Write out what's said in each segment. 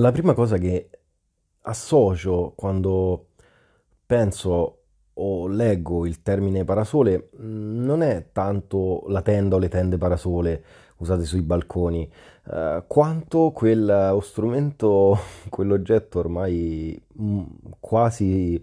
La prima cosa che associo quando penso o leggo il termine parasole mh, non è tanto la tenda o le tende parasole usate sui balconi, eh, quanto quello strumento, quell'oggetto ormai mh, quasi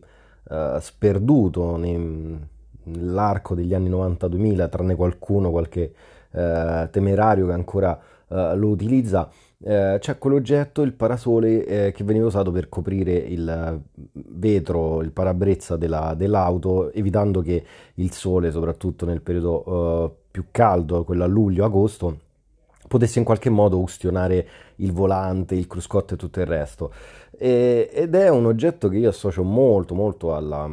eh, sperduto nei- nell'arco degli anni 90-2000, tranne qualcuno, qualche eh, temerario che ancora eh, lo utilizza eh, c'è quell'oggetto, il parasole, eh, che veniva usato per coprire il vetro, il parabrezza della- dell'auto, evitando che il sole, soprattutto nel periodo eh, più caldo, quello a luglio-agosto, potesse in qualche modo ustionare il volante, il cruscotto e tutto il resto. E- ed è un oggetto che io associo molto, molto alla,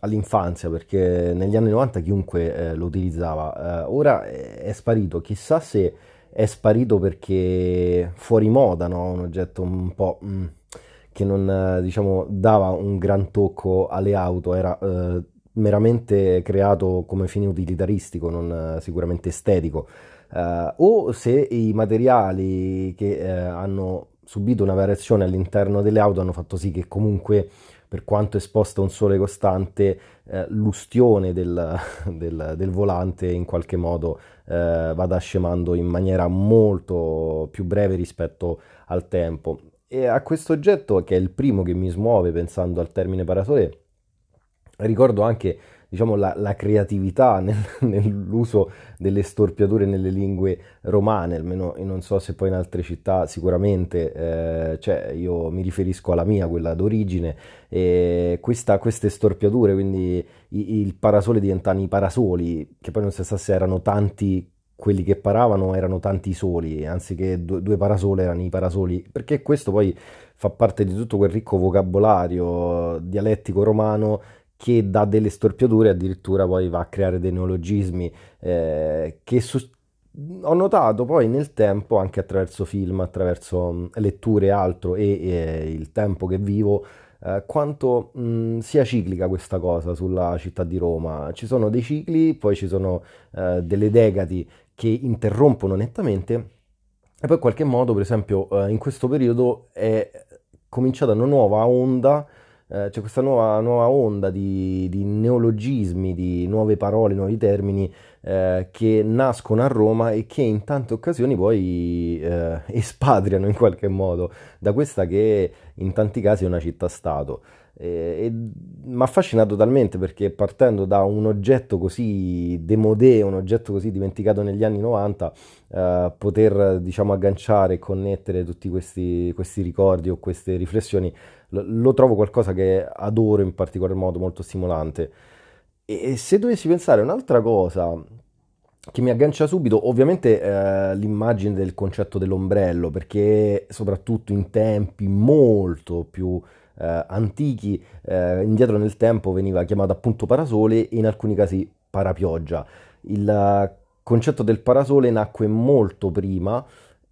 all'infanzia, perché negli anni 90 chiunque eh, lo utilizzava. Eh, ora è sparito, chissà se è sparito perché fuori moda, no? Un oggetto un po' mm, che non, diciamo, dava un gran tocco alle auto, era eh, meramente creato come fine utilitaristico, non eh, sicuramente estetico. Eh, o se i materiali che eh, hanno subito una variazione all'interno delle auto hanno fatto sì che comunque, per quanto esposta a un sole costante, eh, l'ustione del, del- del volante in qualche modo eh, vada scemando in maniera molto più breve rispetto al tempo. E a questo oggetto, che è il primo che mi smuove pensando al termine parasole, ricordo anche, diciamo, la, la creatività nel- nell'uso delle storpiature nelle lingue romane, almeno non so se poi in altre città sicuramente, eh, cioè io mi riferisco alla mia, quella d'origine, e questa- queste storpiature, quindi il parasole diventano i parasoli, che poi non si sa se erano tanti quelli che paravano, erano tanti soli, anziché due parasole erano i parasoli, perché questo poi fa parte di tutto quel ricco vocabolario dialettico romano che dà delle storpiature, addirittura poi va a creare dei neologismi eh, che sus- ho notato poi nel tempo, anche attraverso film, attraverso mh, letture e altro, e, e il tempo che vivo, eh, quanto mh, sia ciclica questa cosa sulla città di Roma. Ci sono dei cicli, poi ci sono eh, delle decadi che interrompono nettamente, e poi in qualche modo, per esempio, eh, in questo periodo è cominciata una nuova onda eh, c'è questa nuova, nuova onda di, di neologismi, di nuove parole, nuovi termini eh, che nascono a Roma e che in tante occasioni poi eh, espatriano in qualche modo da questa che in tanti casi è una città-stato. E, e mi ha affascinato talmente perché partendo da un oggetto così démodé, un oggetto così dimenticato negli anni 90, eh, poter diciamo agganciare e connettere tutti questi, questi ricordi o queste riflessioni lo, lo trovo qualcosa che adoro in particolar modo, molto stimolante. E se dovessi pensare a un'altra cosa che mi aggancia subito, ovviamente eh, l'immagine del concetto dell'ombrello, perché soprattutto in tempi molto più eh, antichi, eh, indietro nel tempo veniva chiamato appunto parasole e in alcuni casi parapioggia. Il concetto del parasole nacque molto prima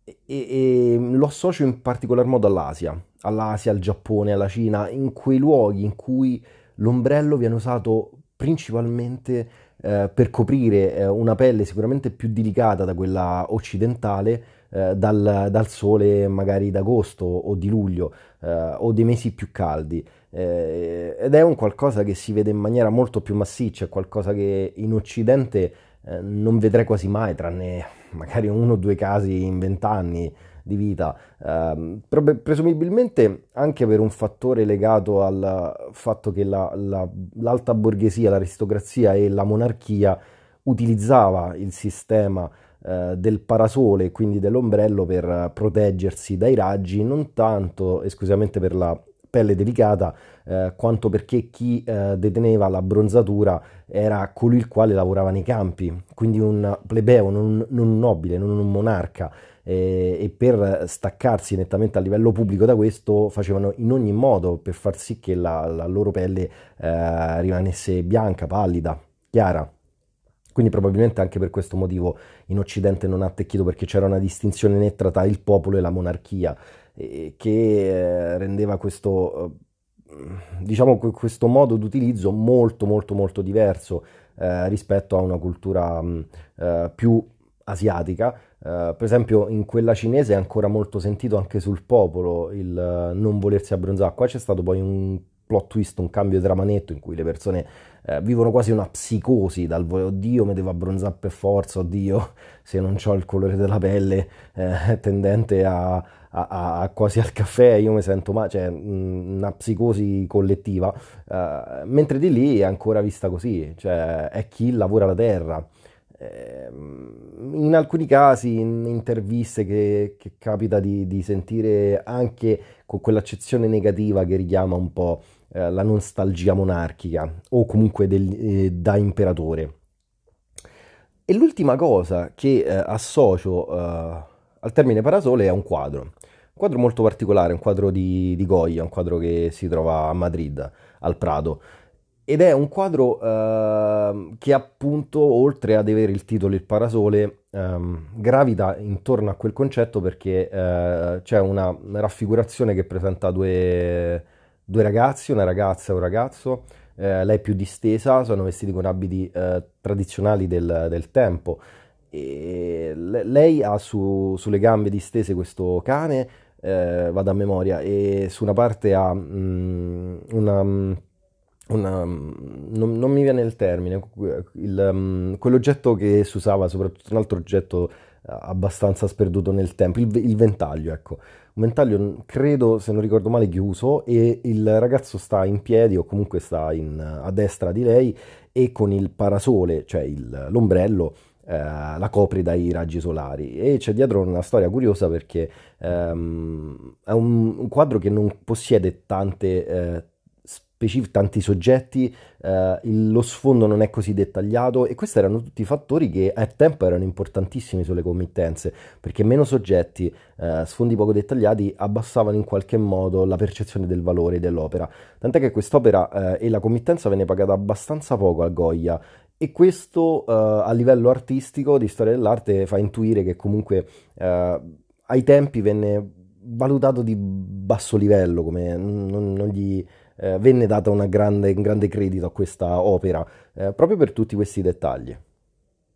e, e lo associo in particolar modo all'Asia, all'Asia, al Giappone, alla Cina, in quei luoghi in cui l'ombrello viene usato principalmente eh, per coprire eh, una pelle sicuramente più delicata da quella occidentale eh, dal, dal sole magari d'agosto o di luglio eh, o dei mesi più caldi. Eh, ed è un qualcosa che si vede in maniera molto più massiccia, qualcosa che in Occidente eh, non vedrei quasi mai, tranne magari uno o due casi in vent'anni di vita, Ehm, presumibilmente anche per un fattore legato al fatto che la- la- l'alta borghesia, l'aristocrazia e la monarchia utilizzava il sistema eh, del parasole, quindi dell'ombrello, per proteggersi dai raggi, non tanto esclusivamente per la pelle delicata, eh, quanto perché chi eh, deteneva la bronzatura era colui il quale lavorava nei campi, quindi un plebeo, non, non un nobile, non un monarca eh, e per staccarsi nettamente a livello pubblico da questo facevano in ogni modo per far sì che la, la loro pelle eh, rimanesse bianca, pallida, chiara. Quindi probabilmente anche per questo motivo in Occidente non ha attecchito perché c'era una distinzione netta tra il popolo e la monarchia, eh, che eh, rendeva questo, eh, diciamo, que- questo modo d'utilizzo molto molto molto diverso eh, rispetto a una cultura mh, eh, più asiatica, per esempio in quella cinese è ancora molto sentito anche sul popolo il uh, non volersi abbronzare. Qua c'è stato poi un plot twist, un cambio di tramanetto in cui le persone eh, vivono quasi una psicosi dal voler, oddio mi devo abbronzare per forza, oddio se non ho il colore della pelle eh, tendente a, a, a, quasi al caffè, io mi sento ma cioè una psicosi collettiva, eh, mentre di lì è ancora vista così, cioè è chi lavora la terra. Ehm, in alcuni casi, in interviste che, che capita di, di, sentire anche con quell'accezione negativa che richiama un po' eh, la nostalgia monarchica o comunque del, eh, da imperatore. E l'ultima cosa che eh, associo eh, al termine parasole è un quadro. Un quadro molto particolare, un quadro di, di Goya, un quadro che si trova a Madrid, al Prado. Ed è un quadro uh, che appunto, oltre ad avere il titolo Il parasole, um, gravita intorno a quel concetto perché uh, c'è una raffigurazione che presenta due, due, ragazzi, una ragazza e un ragazzo, uh, lei più distesa, sono vestiti con abiti tradizionali del, del tempo. E lei ha su, sulle gambe distese questo cane, vado a memoria, e su una parte ha mm, una una, non, non, mi viene il termine, il, um, quell'oggetto che si usava, soprattutto un altro oggetto uh, abbastanza sperduto nel tempo, il, il, ventaglio, ecco. Un ventaglio, credo, se non ricordo male, chiuso e il ragazzo sta in piedi o comunque sta in, a destra di lei e con il parasole, cioè il, l'ombrello, eh, la copre dai raggi solari e c'è dietro una storia curiosa perché ehm, è un, un, quadro che non possiede tante eh, specifici, tanti soggetti, eh, il, lo sfondo non è così dettagliato e questi erano tutti fattori che a tempo erano importantissimi sulle committenze, perché meno soggetti, eh, sfondi poco dettagliati abbassavano in qualche modo la percezione del valore dell'opera. Tant'è che quest'opera eh, e la committenza venne pagata abbastanza poco a Goya e questo uh, a livello artistico di storia dell'arte fa intuire che comunque uh, ai tempi venne valutato di basso livello, come non, non gli eh, venne dato grande, un grande credito a questa opera, eh, proprio per tutti questi dettagli.